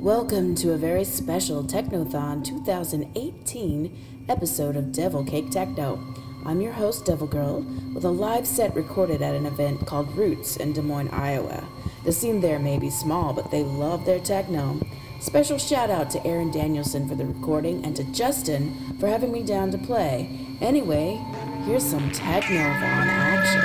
Welcome to a very special Technothon 2018 episode of Devil Cake Techno. I'm your host, Devil Girl, with a live set recorded at an event called Roots in Des Moines, Iowa. The scene there may be small, but they love their techno. Special shout out to Aaron Danielson for the recording and to Justin for having me down to play. Anyway, here's some Technothon action.